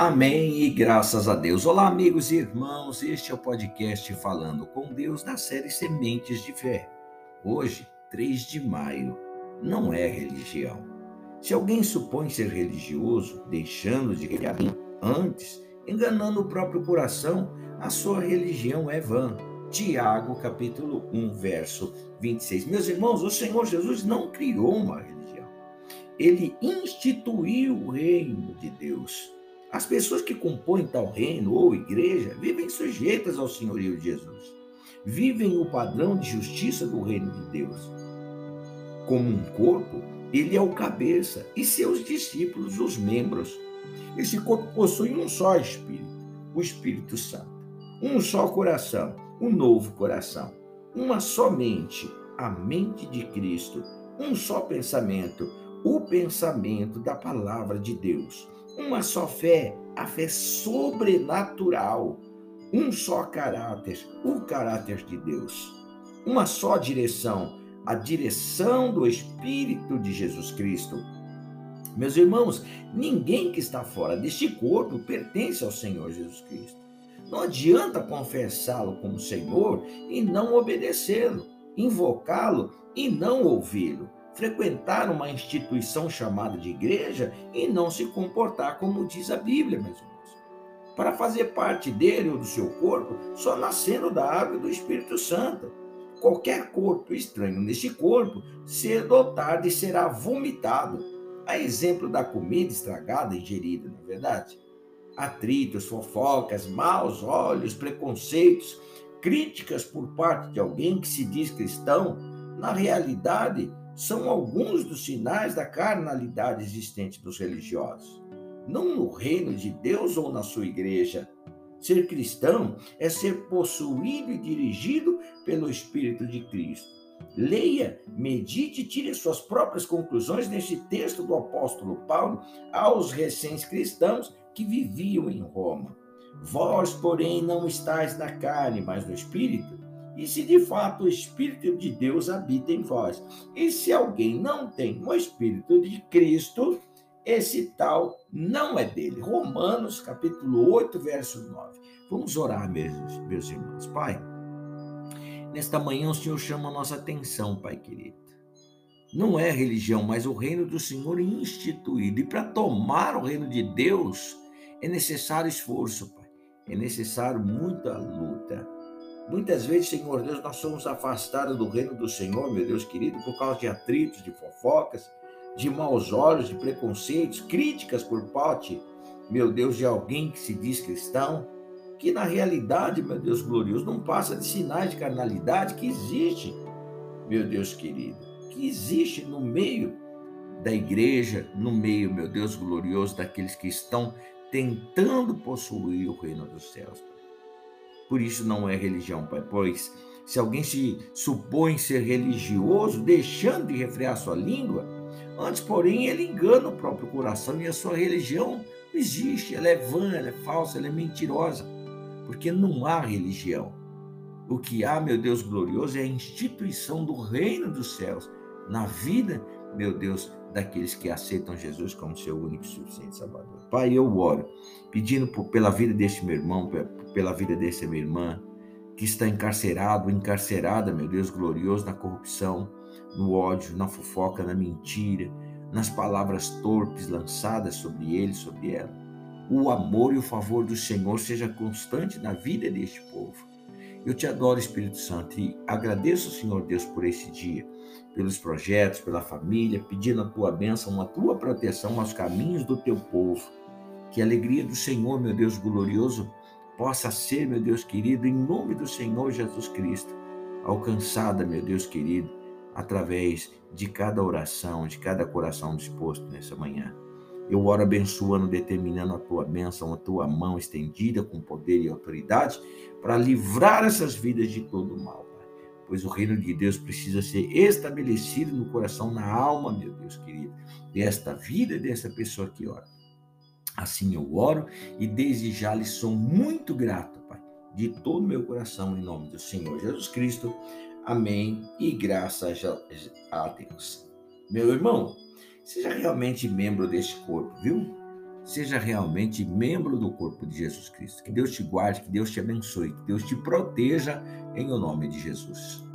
Amém e graças a Deus. Olá, amigos e irmãos. Este é o podcast Falando com Deus da série Sementes de Fé. Hoje, 3 de maio, não é religião. Se alguém supõe ser religioso, deixando de religião antes, enganando o próprio coração, a sua religião é vã. Tiago, capítulo 1, verso 26. Meus irmãos, o Senhor Jesus não criou uma religião. Ele instituiu o reino de Deus. As pessoas que compõem tal reino ou igreja vivem sujeitas ao senhorio de Jesus. Vivem o padrão de justiça do reino de Deus. Como um corpo, ele é o cabeça e seus discípulos os membros. Esse corpo possui um só espírito, o Espírito Santo. Um só coração, um novo coração. Uma só mente, a mente de Cristo. Um só pensamento, o pensamento da palavra de Deus uma só fé, a fé sobrenatural, um só caráter, o caráter de Deus, uma só direção, a direção do Espírito de Jesus Cristo. Meus irmãos, ninguém que está fora deste corpo pertence ao Senhor Jesus Cristo. Não adianta confessá-lo como Senhor e não obedecê-lo, invocá-lo e não ouvi-lo frequentar uma instituição chamada de igreja e não se comportar como diz a Bíblia, meus irmãos. Para fazer parte dele ou do seu corpo, só nascendo da água e do Espírito Santo. Qualquer corpo estranho neste corpo, cedo tarde será vomitado. A exemplo da comida estragada ingerida, não é verdade? Atritos, fofocas, maus olhos, preconceitos, críticas por parte de alguém que se diz cristão, na realidade são alguns dos sinais da carnalidade existente dos religiosos. Não no reino de Deus ou na sua igreja. Ser cristão é ser possuído e dirigido pelo Espírito de Cristo. Leia, medite e tire suas próprias conclusões neste texto do apóstolo Paulo aos recém-cristãos que viviam em Roma. Vós, porém, não estáis na carne, mas no Espírito e se de fato o Espírito de Deus habita em vós. E se alguém não tem o Espírito de Cristo, esse tal não é dele. Romanos capítulo 8, verso 9. Vamos orar, meus, meus irmãos. Pai, nesta manhã o Senhor chama a nossa atenção, Pai querido. Não é religião, mas o reino do Senhor instituído. E para tomar o reino de Deus é necessário esforço, Pai. É necessário muita luta Muitas vezes, Senhor Deus, nós somos afastados do reino do Senhor, meu Deus querido, por causa de atritos, de fofocas, de maus olhos, de preconceitos, críticas por parte, meu Deus, de alguém que se diz cristão, que na realidade, meu Deus glorioso, não passa de sinais de carnalidade que existe, meu Deus querido, que existe no meio da igreja, no meio, meu Deus glorioso, daqueles que estão tentando possuir o reino dos céus. Por isso não é religião, Pai, pois se alguém se supõe ser religioso, deixando de refrear sua língua, antes, porém, ele engana o próprio coração e a sua religião não existe, ela é vã, ela é falsa, ela é mentirosa, porque não há religião. O que há, meu Deus glorioso, é a instituição do reino dos céus na vida, meu Deus, daqueles que aceitam Jesus como seu único e suficiente Salvador. Pai, eu oro, pedindo por, pela vida deste meu irmão, pela vida dessa minha irmã, que está encarcerado, encarcerada, meu Deus glorioso, na corrupção, no ódio, na fofoca, na mentira, nas palavras torpes lançadas sobre ele, sobre ela. O amor e o favor do Senhor seja constante na vida deste povo. Eu te adoro, Espírito Santo, e agradeço, Senhor Deus, por esse dia, pelos projetos, pela família, pedindo a tua bênção, a tua proteção aos caminhos do teu povo. Que a alegria do Senhor, meu Deus glorioso, possa ser, meu Deus querido, em nome do Senhor Jesus Cristo, alcançada, meu Deus querido, através de cada oração, de cada coração disposto nessa manhã. Eu oro abençoando, determinando a tua bênção, a tua mão estendida com poder e autoridade para livrar essas vidas de todo mal, Pai. Pois o reino de Deus precisa ser estabelecido no coração, na alma, meu Deus querido, desta vida, dessa pessoa que ora. Assim eu oro e desde já lhe sou muito grato, Pai, de todo meu coração, em nome do Senhor Jesus Cristo. Amém e graças a Deus. Meu irmão, seja realmente membro deste corpo, viu? seja realmente membro do corpo de Jesus Cristo. Que Deus te guarde, que Deus te abençoe, que Deus te proteja em o nome de Jesus.